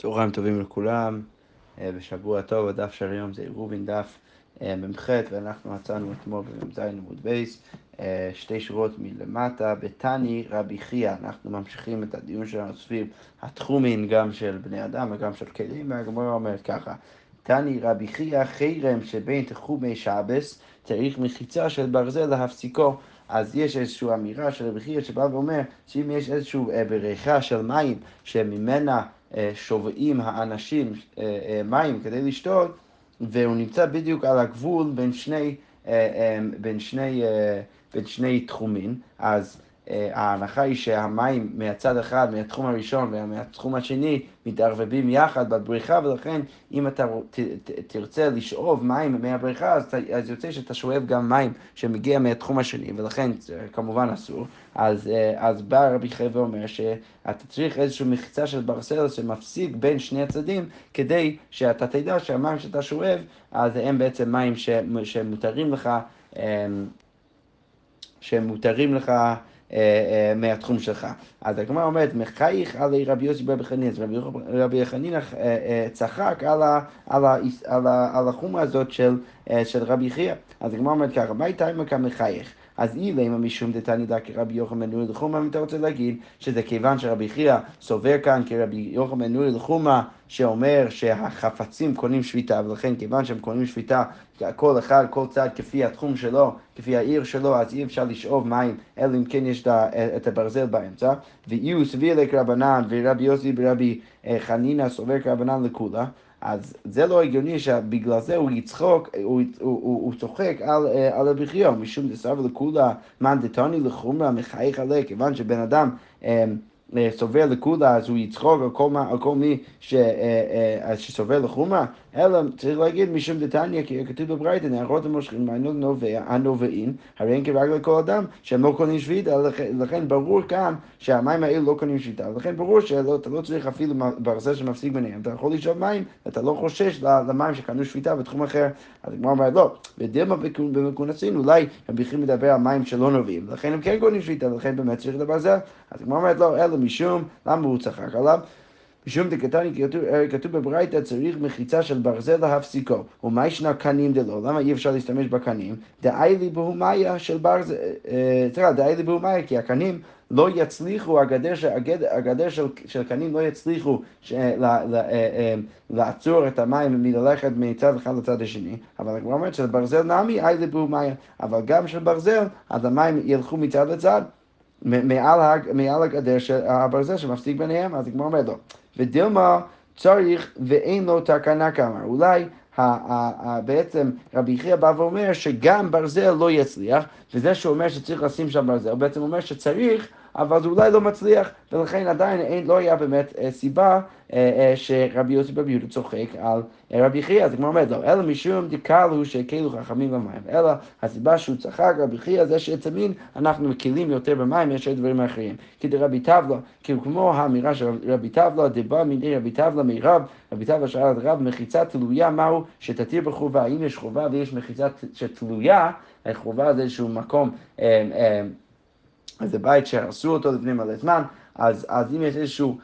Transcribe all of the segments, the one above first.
צהריים טובים לכולם, אה, ושבוע טוב, הדף של היום זה רובין דף אה, מ"ח, ואנחנו מצאנו אתמול במ"ז עמוד בייס, אה, שתי שורות מלמטה, בתני רבי חייא, אנחנו ממשיכים את הדיון שלנו סביב התחומין גם של בני אדם וגם של כלים, והגמרא אומרת ככה, תני רבי חייא חרם שבין תחומי שבס צריך מחיצה של ברזל להפסיקו. אז יש איזושהי אמירה של רבי חייא שבא ואומר שאם יש איזושהי בריכה של מים שממנה שובעים האנשים אה, אה, מים כדי לשתות, והוא נמצא בדיוק על הגבול בין שני, בין שני, בין שני תחומים, אז ההנחה היא שהמים מהצד אחד, מהתחום הראשון ומהתחום השני, מתערבבים יחד בבריכה, ולכן אם אתה תרצה לשאוב מים מהבריכה, אז, אז יוצא שאתה שואב גם מים שמגיע מהתחום השני, ולכן כמובן אסור. אז, אז בא רבי חייב ואומר שאתה צריך איזושהי מחיצה של ברסל שמפסיק בין שני הצדדים, כדי שאתה תדע שהמים שאתה שואב, אז הם בעצם מים שמותרים לך, שמותרים לך אה, אה, מהתחום שלך. אז הגמרא אומרת, מחייך עלי רבי יוסי ברבי אז רבי חנין אה, צחק על החומה הזאת של רבי חייא. אז הגמרא אומרת ככה, מה הייתה עם כמחייך? אז אילמה משום דתנידא כרבי יוחנן נורי לחומה, אם אתה רוצה להגיד שזה כיוון שרבי חייא סובר כאן כרבי יוחנן נורי לחומה, שאומר שהחפצים קונים שביתה, ולכן כיוון שהם קונים שביתה, כל אחד, כל צד כפי התחום שלו, כפי העיר שלו, אז אי אפשר לשאוב מים, אלא אם כן יש את הברזל באמצע. ואי סביר לקרבנן, ורבי יוסי ורבי אה, חנינא סובר קרבנן לכולה. אז זה לא הגיוני שבגלל זה הוא יצחוק, הוא, הוא, הוא, הוא צוחק על, אה, על הבכייה, משום דסרב לכולה מאן דתני לחומרה מחייך עליה, כיוון שבן אדם אה, סובר לכולה, אז הוא יצחוק על כל, על כל מי ש, שסובר לחומרה, אלא צריך להגיד משום דתניא, כי כתוב בברייתא, נערות המושכים הנובעים, הרי אין כרגע לכל אדם שהם לא קונים שביתה, לכן ברור כאן שהמים האלו לא קונים שביתה, לכן ברור שאתה לא צריך אפילו ברזל שמפסיק ביניהם, אתה יכול לשאוב מים, אתה לא חושש למים שקנו שביתה בתחום אחר, אז הגמרא אומרת לא, בדילמה במכונסין אולי הם בכלל מדבר על מים שלא נובעים, לכן הם כן קונים שביתה, לכן באמת צריך את הברזל, אז הגמרא אומרת לא, אלא משום, למה הוא צחק עליו? משום דקתני, כי כתוב בברייתא צריך מחיצה של ברזל להפסיקו. ומה ישנה קנים דלא? למה אי אפשר להשתמש בקנים? דאי לי בהומיה של ברזל, סליחה, דאי לי בהומיה, כי הקנים לא יצליחו, הגדר, הגדר, הגדר של, של קנים לא יצליחו ש, ל, ל, לעצור את המים מללכת מצד אחד לצד השני, אבל הגמרא אומרת של ברזל נמי אי לי בהומיה, אבל גם של ברזל, אז המים ילכו מצד לצד. מעל, מעל הגדר של הברזל שמפסיק ביניהם, אז הגמרא אומרת לו, ודילמה צריך ואין לו תקנה כאמר. אולי בעצם רבי יחיא בא ואומר שגם ברזל לא יצליח, וזה שאומר שצריך לשים שם ברזל, הוא בעצם אומר שצריך אבל זה אולי לא מצליח, ולכן עדיין אין, לא היה באמת אה, סיבה אה, אה, שרבי יוסי ברבי יהודה צוחק על רבי יחיא, אז כמו אומרת לו, אלא משום דקלו שהקלו חכמים במים, אלא הסיבה שהוא צחק רבי יחיא זה שאצל מין אנחנו מקלים יותר במים יש דברים אחרים. כי דרבי טבלה, כאילו כמו האמירה של רבי טבלה, דבא מיני רבי טבלה מירב, רבי טבלה שאל את רב, מחיצה תלויה מהו שתתיר בחובה, אם יש חובה ויש מחיצה שתלויה, חובה זה איזשהו מקום זה בית שהרסו אותו לפני מלא זמן, אז, אז אם יש איזשהו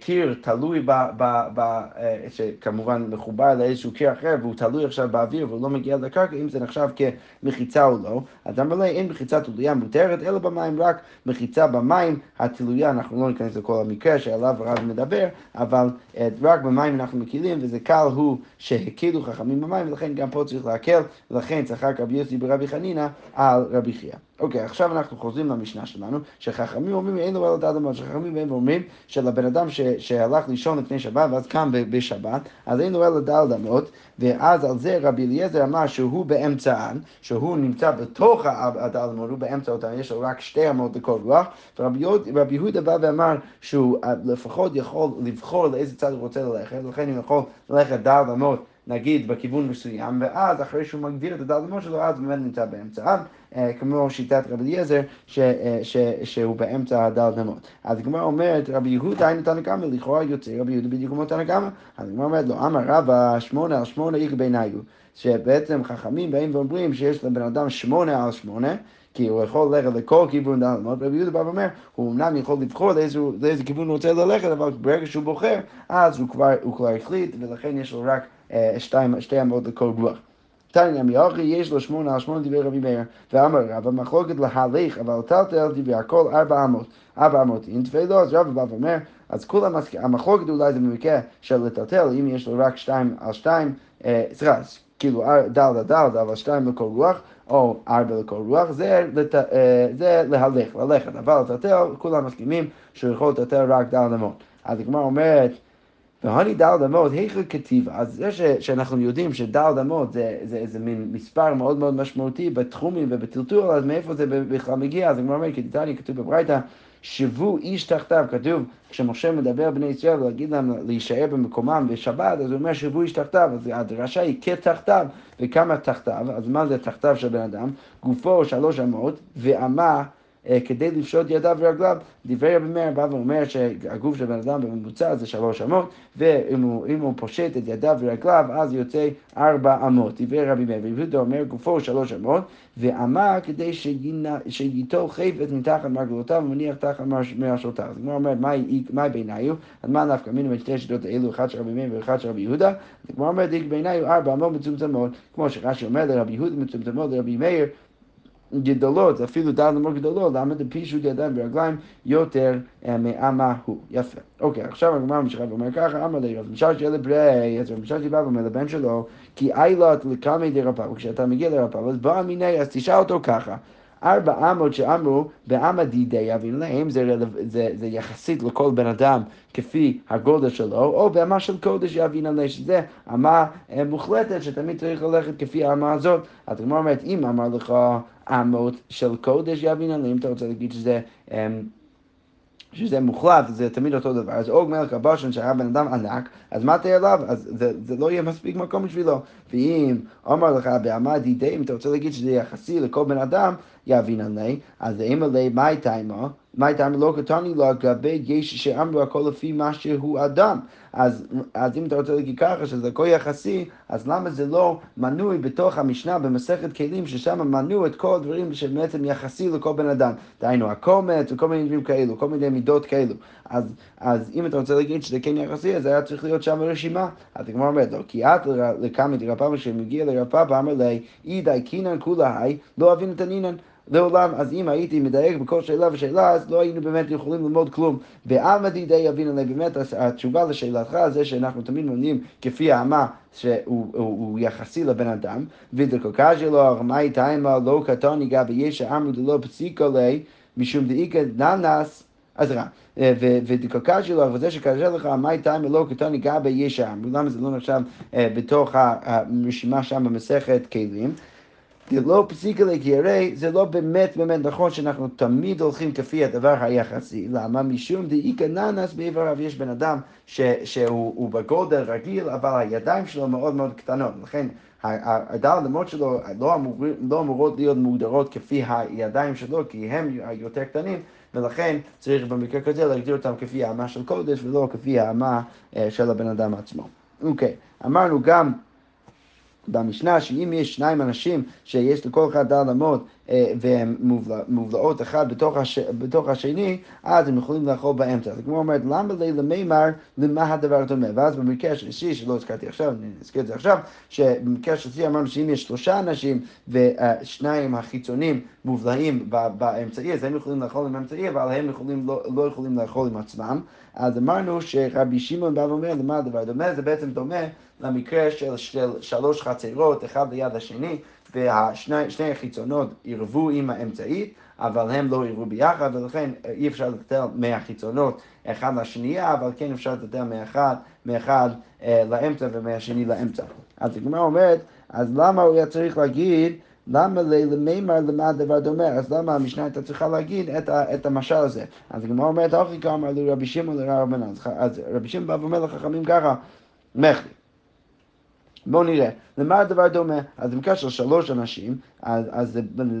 קיר תלוי, ב, ב, ב, אה, שכמובן מחובר לאיזשהו קיר אחר והוא תלוי עכשיו באוויר והוא לא מגיע לקרקע, אם זה נחשב כמחיצה או לא, אז אמר אין מחיצה תלויה מותרת, אלא במים רק מחיצה במים התלויה, אנחנו לא ניכנס לכל המקרה שעליו הרב מדבר, אבל אה, רק במים אנחנו מקילים, וזה קל הוא שהקילו חכמים במים, ולכן גם פה צריך להקל, ולכן צחק רבי יוסי ברבי חנינא על רבי חייא. אוקיי, עכשיו אנחנו חוזרים למשנה שלנו, שחכמים אומרים אין לו אלא דעת אמות, שחכמים באים ואומרים שלבן אדם ש, שהלך לישון לפני שבת ואז קם בשבת, אז אין לו אלא דעת אמות, ואז על זה רבי אליעזר אמר שהוא באמצען, שהוא נמצא בתוך הדעת אמות, הוא באמצע אותן, יש לו רק שתי אמות לכל רוח, ורבי יהודה בא ואמר שהוא לפחות יכול לבחור לאיזה צד הוא רוצה ללכת, לכן הוא יכול ללכת דעת אמות נגיד בכיוון מסוים, ואז אחרי שהוא מגדיר את הדל אמות שלו, אז באמת נמצא באמצעם, אה, כמו שיטת רבי אליעזר, אה, שהוא באמצע הדל אמות. אז הגמרא אומרת, רבי יהודה אין תנא קמא, לכאורה יוצא רבי יהודה בדיוק כמו תנא קמא. אז הגמרא אומרת לו, אמר רבא שמונה על שמונה איכא בעיניו. שבעצם חכמים באים ואומרים שיש לבן אדם שמונה על שמונה, כי הוא יכול ללכת לכל כיוון דל אמות, רבי יהודה בא ואומר, הוא אמנם יכול לבחור לאיזה, לאיזה כיוון הוא רוצה ללכת, אבל ברגע שהוא בוחר, אז הוא כבר, הוא כבר החליט, ולכן יש לו רק שתי, שתי אמות לכל רוח. תניא מיוכי יש לו שמונה על שמונה דברי רבי מאיר, ואמר רבא מחלוקת להלך, אבל טלטל דברי הכל ארבע אמות. ארבע אמות אין תפילו, אז רבא בא ואומר, אז כולם, המחלוקת אולי זה במקרה של לטלטל, אם יש לו רק שתיים על שתיים, אה, סליחה, כאילו דל על דל, אבל שתיים לכל רוח, או ארבע לכל רוח, זה, לת, אה, זה להלך, ללכת, אבל לטלטל, כולם מסכימים שהוא יכול לטלטל רק דל אמות. אז הגמרא אומרת, והני דל אמות, היכו כתיבה. אז זה ש, שאנחנו יודעים שדל אמות זה, זה איזה מין מספר מאוד מאוד משמעותי בתחומים ובטלטול, אז מאיפה זה בכלל מגיע? אז הגמרא אומרת, דתני כתוב בברייתא, שבו איש תחתיו, כתוב, כשמשה מדבר בני ישראל להגיד להם להישאר במקומם בשבת, אז הוא אומר שבו איש תחתיו, אז הדרשה היא כתחתיו, וכמה תחתיו, אז מה זה תחתיו של בן אדם? גופו שלוש אמות, ואמה כדי לפשוט ידיו ורגליו. דברי רבי מאיר בא ואומר שהגוף של בן אדם בממוצע זה שלוש אמות, ואם הוא, הוא פושט את ידיו ורגליו, אז יוצא ארבע אמות. דברי רבי מאיר, רבי יהודה אומר גופו שלוש אמות, ואמה כדי שייטול חפץ מתחת מרגלותיו ומניח תחת מרשותיו. אז הגמרא אומרת, מהי בעיניו? אז מה נפקא מינו בין שתי שיטות האלו, אחד של רבי מאיר ואחד של רבי יהודה? הגמרא אומרת, בעיניו ארבע אמות מצומצמות, כמו שרש"י אומר לרבי יהודה מצומצמות לרבי מאיר. גדולות, אפילו דל אמור גדולות, למה דפישוט ידיים ורגליים יותר אה, מאמה הוא. יפה. אוקיי, עכשיו הגמרא ממשיכה ואומר ככה, אמר לי רב מששי לברי, אז רב מששי בא ואומר לבן שלו, כי איילת לקמי דרפאו, וכשאתה מגיע לרפאו, אז בוא מיני, אז תשאל אותו ככה. ארבע אמות שאמרו באמה דידי אבינו להם, זה, זה, זה יחסית לכל בן אדם כפי הגודל שלו, או באמה של קודש יבין עליה, שזה אמה אה, מוחלטת שתמיד צריך ללכת כפי האמה הזאת. אז הגמרא אומרת, אם אמר לך אמות של קודש יבין עליהם, אתה רוצה להגיד שזה... שזה מוחלט, זה תמיד אותו דבר. אז אוג מלך הבושן שהיה בן אדם ענק, אז מה תהיה עליו? אז זה, זה לא יהיה מספיק מקום בשבילו. ואם אמר לך בעמד דידי, אם אתה רוצה להגיד שזה יחסי לכל בן אדם, יבין עלי, אז אם עלי מאי תימה, מאי תימה לא קטני לגבי יש שאמרו הכל לפי מה שהוא אדם. אז, אז אם אתה רוצה להגיד ככה, שזה הכל יחסי, אז למה זה לא מנוי בתוך המשנה במסכת כלים, ששם מנו את כל הדברים שבעצם יחסי לכל בן אדם. דהיינו, הקומץ וכל מיני דברים כאלו, כל מיני מידות כאלו. אז, אז אם אתה רוצה להגיד שזה כן יחסי, אז היה צריך להיות שם רשימה. אז הגמרא אומרת, לא, כי את לקמא דרפא, כשמגיע לרפא, אמר לי, אידי קינן כולה היי, לא אבין את הנינן. לעולם, אז אם הייתי מדייק בכל שאלה ושאלה, אז לא היינו באמת יכולים ללמוד כלום. ועלמא דידי יבין עלי, באמת התשובה לשאלתך זה שאנחנו תמיד לומדים כפי האמה שהוא יחסי לבן אדם, ודקוקה לו, מאי תימה לא קטון ניגע בישע אמרו דלא פסיקה לי, משום דאיכא ננס אז רע, ודקוקה שלו, וזה שקשה לך, מאי תימה לא קטון ניגע בישע אמרו, למה זה לא נחשב אה, בתוך הרשימה שם במסכת כלים? לא פסיקה כי הרי זה לא באמת באמת נכון שאנחנו תמיד הולכים כפי הדבר היחסי. למה? משום דאיכא ננס באיבריו יש בן אדם ש, שהוא בגודל רגיל, אבל הידיים שלו מאוד מאוד קטנות. לכן הדל למרות שלו לא, אמור, לא אמורות להיות מוגדרות כפי הידיים שלו, כי הם יותר קטנים, ולכן צריך במקרה כזה להגדיר אותם כפי האמה של קודש ולא כפי האמה אה, של הבן אדם עצמו. אוקיי, אמרנו גם במשנה שאם יש שניים אנשים שיש לכל אחד דל אמות והן מובלעות אחד בתוך, הש... בתוך השני, אז הם יכולים לאכול באמצע. אז כמו אומרת, למה למימר למה הדבר דומה? ואז במקרה שלישי, שלא הזכרתי עכשיו, אני אזכיר את זה עכשיו, שבמקרה שלישי אמרנו שאם יש שלושה אנשים ושניים החיצונים מובלעים באמצעי, אז הם יכולים לאכול עם האמצעי, אבל הם יכולים, לא, לא יכולים לאכול עם עצמם. אז אמרנו שרבי שמעון בא ואומר, למה הדבר דומה? זה בעצם דומה למקרה של, של שלוש חצרות, אחד ליד השני, ושני החיצונות עירבו עם האמצעית, אבל הם לא עירבו ביחד, ולכן אי אפשר לטטל מהחיצונות אחד לשנייה, אבל כן אפשר לטטל מאחד, מאחד אה, לאמצע ומהשני לאמצע. אז הגמרא אומרת, אז למה הוא היה צריך להגיד למה למימר למה הדבר דומה? אז למה המשנה הייתה צריכה להגיד את, ה, את המשל הזה? אז הגמרא אומרת, אוכי כאמר לרבי שמעון לרבי. אז רבי שמעון בא ואומר לחכמים ככה, מחלי. בואו נראה, למה הדבר דומה? אז של שלוש אנשים, אז, אז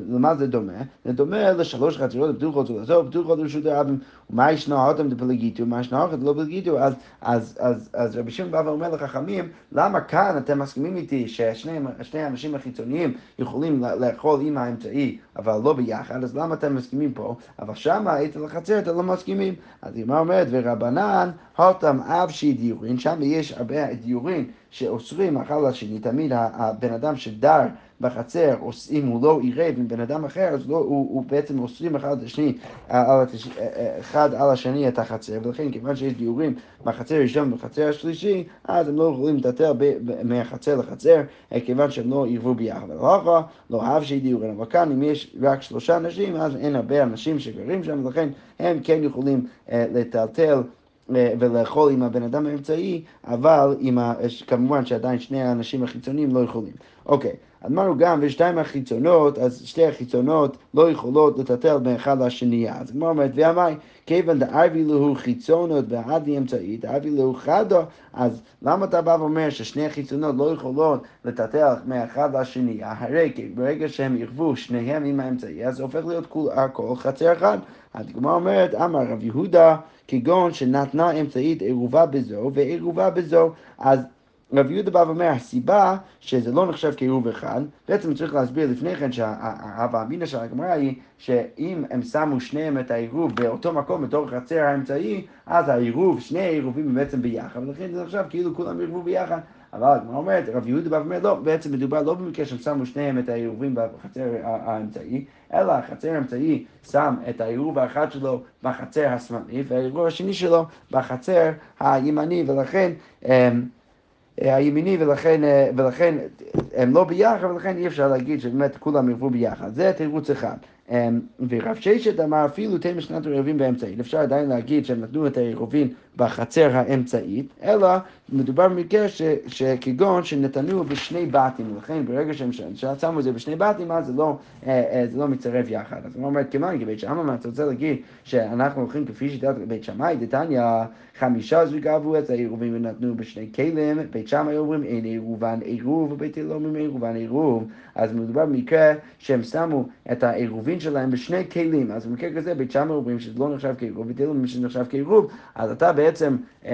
למה זה דומה? זה דומה לשלוש חצרות פתוחות ולזו, פתוחות לרשות הרבים, ומה ישנו אותם דפלגיטו, ומה ישנו אותם לא פלגיטו, אז, אז, אז, אז רבי שמעון בא ואומר לחכמים, למה כאן אתם מסכימים איתי ששני האנשים החיצוניים יכולים לאכול עם האמצעי, אבל לא ביחד, אז למה אתם מסכימים פה? אבל שמה היית לחצר, אתם לא מסכימים. אז היא אומרת, ורבנן, הותם אב דיורין, שם יש הרבה דיורין שאוסרים אחד על השני, תמיד הבן אדם שדר בחצר, אם הוא לא עירב עם בן אדם אחר, אז לא, הוא, הוא בעצם אוסרים אחד השני, על, אחד על השני את החצר, ולכן כיוון שיש דיורים בחצר הראשון ובחצר השלישי, אז הם לא יכולים לטטל מהחצר לחצר, כיוון שהם לא עירבו ביחד. ולאחר, לא אהב שיהיה דיורים, אבל כאן אם יש רק שלושה אנשים, אז אין הרבה אנשים שגרים שם, ולכן הם כן יכולים לטלטל. ולאכול עם הבן אדם האמצעי, אבל ה... כמובן שעדיין שני האנשים החיצוניים לא יכולים. אוקיי, אמרנו גם, ושתיים החיצונות, אז שתי החיצונות לא יכולות לטטל מאחד לשנייה. אז כמו אומרת, ואמרי, כיוון דאבי לו חיצונות בעד אמצעית, דאבי לו חדו, אז למה אתה בא ואומר ששני החיצונות לא יכולות לטטל מאחד לשנייה? הרי ברגע שהם ירבו שניהם עם האמצעי, אז הופך להיות הכל חצר אחד. הדגמרא אומרת, אמר רב יהודה, כגון שנתנה אמצעית עירובה בזו ועירובה בזו, אז רב יהודה בא ואומר, הסיבה שזה לא נחשב כעירוב אחד, בעצם צריך להסביר לפני כן שההווה אמינא של הגמרא היא שאם הם שמו שניהם את העירוב באותו מקום, בתוך החצר האמצעי, אז העירוב, שני העירובים הם בעצם ביחד, ולכן זה נחשב כאילו כולם עירבו ביחד. אבל הגמרא אומרת, רב יהודה בא ואומר, לא, בעצם מדובר לא במקרה שהם שמו שניהם את העירובים בחצר האמצעי, אלא החצר האמצעי שם את העירוב האחד שלו בחצר השמאלי, והעירוב השני שלו בחצר הימני, ולכן... הימיני ולכן, ולכן הם לא ביחד ולכן אי אפשר להגיד שבאמת כולם ירבו ביחד. זה תירוץ אחד. אמ, ורב ששת אמר אפילו תהיה משנת עירובין באמצעית. אפשר עדיין להגיד שהם נתנו את העירובין בחצר האמצעית, אלא מדובר במקרה שכגון שנתנו בשני בתים, ולכן ברגע שהם שמו את זה בשני בתים, אז זה לא, אה, אה, זה לא מצטרף יחד. אז הוא אומר, כמובן, כי בית שמאי, אתה רוצה להגיד שאנחנו הולכים כפי שיטת בית שמאי, דתניא, חמישה זוגבו את העירובים ונתנו בשני כלים, בית שמאי אומרים אין עירובן עירוב, ובית הלל עירובן עירוב, אז מדובר במקרה שהם שמו את העירובין שלהם בשני כלים, אז במקרה כזה בית שמאי אומרים שזה לא נחשב כעירוב, בית הלל אומרים שזה נחשב כעירוב, אז אתה בעצם... אמ,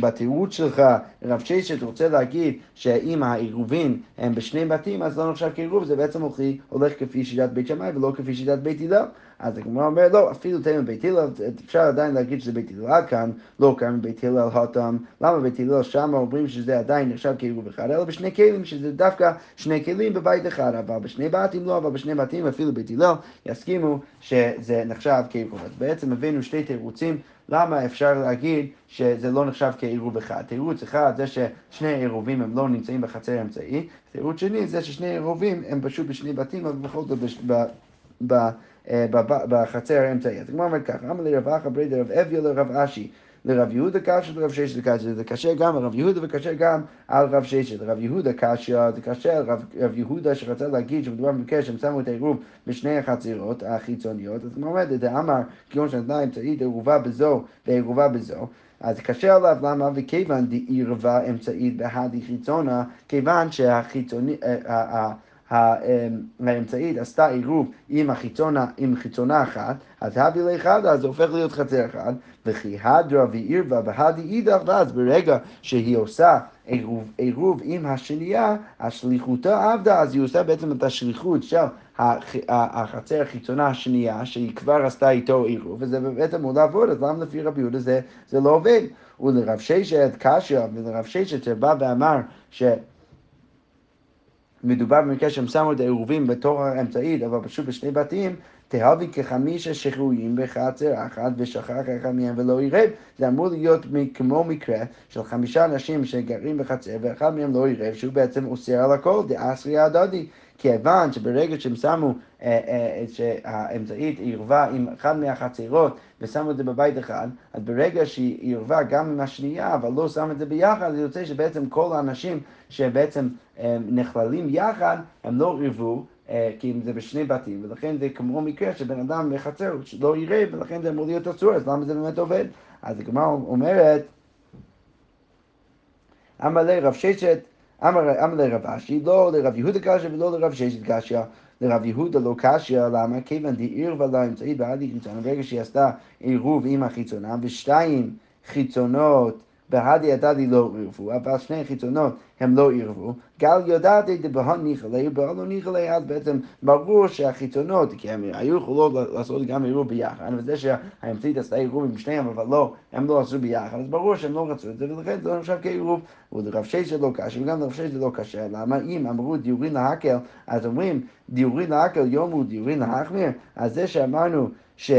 בתירוץ שלך, רב ששת רוצה להגיד שאם העירובין הם בשני בתים, אז לא נחשב כעירוב, זה בעצם הולך כפי שיטת בית שמאי ולא כפי שיטת בית הלל. אז הגמרא אומר, לא, אפילו תהיה מבית הלל, אפשר עדיין להגיד שזה בית הלל כאן, לא כאן בבית הלל הותם. למה בית הלל שם אומרים שזה עדיין נחשב כעירוב אחד, אלא בשני כלים, שזה דווקא שני כלים בבית אחד, אבל בשני בתים לא, אבל בשני בתים אפילו בית הלל יסכימו שזה נחשב כעירוב. אז בעצם הבאנו שתי תירוצים למה אפשר להגיד שזה לא נחשב כעירוב אחד. תירוץ אחד זה ששני עירובים הם לא נמצאים בחצר האמצעי, תירוץ שני זה ששני עירובים הם פשוט בשני בתים, אבל בכל זאת אה, בחצר האמצעי. אז הגמרא אומרת ככה, אמר לי רב אחא ברי דרב אביה לרב אשי. לרב יהודה קשה לרב ששת קשה, זה קשה גם על רב יהודה וקשה גם על רב ששת. לרב יהודה קשה, זה קשה על רב, רב יהודה שרצה להגיד שמדובר במקרה שהם שמו את העירוב בשני החצירות החיצוניות, אז הוא אומר, דאמר, כיוון שנתנה אמצעית עירובה בזו ועירובה בזו, אז קשה עליו, למה? וכיוון דעירבה אמצעית בהדי חיצונה, כיוון שהחיצוני... האמצעית עשתה עירוב עם, החיצונה, עם חיצונה אחת, אז לאחד, אז זה הופך להיות חצר אחד, וכי הדרה ועירבה בהדי אידך, ואז ברגע שהיא עושה עירוב, עירוב עם השנייה, השליחותה עבדה, אז היא עושה בעצם את השליחות של החצר החיצונה השנייה, שהיא כבר עשתה איתו עירוב, וזה בעצם מאוד לעבוד, אז למה לפי רבי יהודה זה, זה לא עובד? ולרב ששת קשיא, ולרב ששת שבא ואמר ש... מדובר במקרה שהם שמו את העירובים בתור האמצעית, אבל פשוט בשני בתים, תהבי כחמישה שחרויים בחצר אחת ושכח אחד מהם ולא עירב. זה אמור להיות כמו מקרה של חמישה אנשים שגרים בחצר ואחד מהם לא עירב, שהוא בעצם אוסר על הכל, דאסרי הדדי. כיוון שברגע שהם שמו, אה, אה, שהאמצעית עירבה עם אחד מהחצרות ושמו את זה בבית אחד, אז ברגע שהיא עירבה גם עם השנייה, אבל לא שמו את זה ביחד, זה יוצא שבעצם כל האנשים שבעצם אה, נכללים יחד, הם לא עירבו. כי אם זה בשני בתים, ולכן זה כמו מקרה שבן אדם בחצר לא יראה, ולכן זה אמור להיות אסור, אז למה זה באמת עובד? אז הגמרא אומרת, אמר לרב ששת, אמר לרב אשי, לא לרב יהודה קשיא ולא לרב ששת קשיא. לרב יהודה לא קשיא, למה? כיוון דעירבה לה אמצעית בעדי חיצונה, ברגע שהיא עשתה עירוב עם החיצונה, ושתיים חיצונות בהדי הדדי לא עירבו, אבל שני חיצונות הם לא עירבו. גל יודעת דבהון ניחלה, ובהון לא ניחלה, אז בעצם ברור שהחיצונות, כי הם היו יכולות לעשות גם עירוב ביחד, וזה שהאמצעית עשתה עירוב עם שניהם, אבל לא, הם לא עשו ביחד, אז ברור שהם לא רצו את זה, ולכן זה לא נחשב כעירוב. ולרב ששת לא קשה, וגם לרב ששת לא קשה, למה אם אמרו דיורין להקל, אז אומרים דיורין להקל יום הוא דיורין להחמיר, אז זה שאמרנו ש,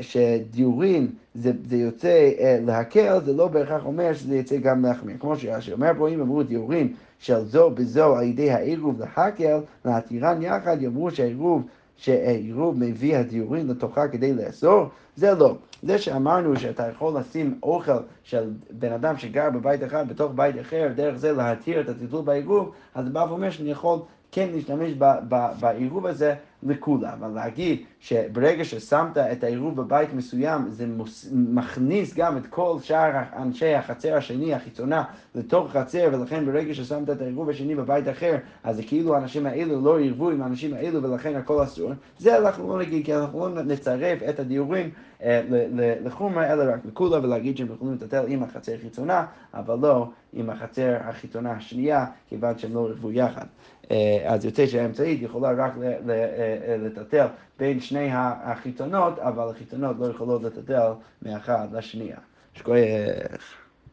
שדיורין זה, זה יוצא להקל, זה לא בהכרח אומר שזה יוצא גם להחמיר. כמו שאומר פה, אם אמרו דיורין של זו בזו על ידי העירוב להקל, להתירן יחד, יאמרו שהעירוב שהעירוב מביא הדיורין לתוכה כדי לאסור, זה לא. זה שאמרנו שאתה יכול לשים אוכל של בן אדם שגר בבית אחד בתוך בית אחר, דרך זה להתיר את הטלטול בעירוב, אז בא ואומר שאני יכול כן להשתמש בעירוב הזה לכולם. אבל להגיד שברגע ששמת את העירוב בבית מסוים, זה מכניס גם את כל שאר אנשי החצר השני, החיצונה, לתוך החצר, ולכן ברגע ששמת את העירוב השני בבית אחר, אז זה כאילו האנשים האלו לא עירבו עם האנשים האלו, ולכן הכל אסור. זה אנחנו לא נגיד, כי אנחנו לא נצרף את הדיורים אה, לחומרה, אלא רק לכולה, ולהגיד שהם יכולים לטטל עם החצר החיצונה, אבל לא עם החצר החיצונה השנייה, כיוון שהם לא עירבו יחד. אה, אז יוצא שהאמצעית יכולה רק לטטל בין שני החיתונות, אבל החיתונות לא יכולות לטטל מאחד לשנייה. שכוייך.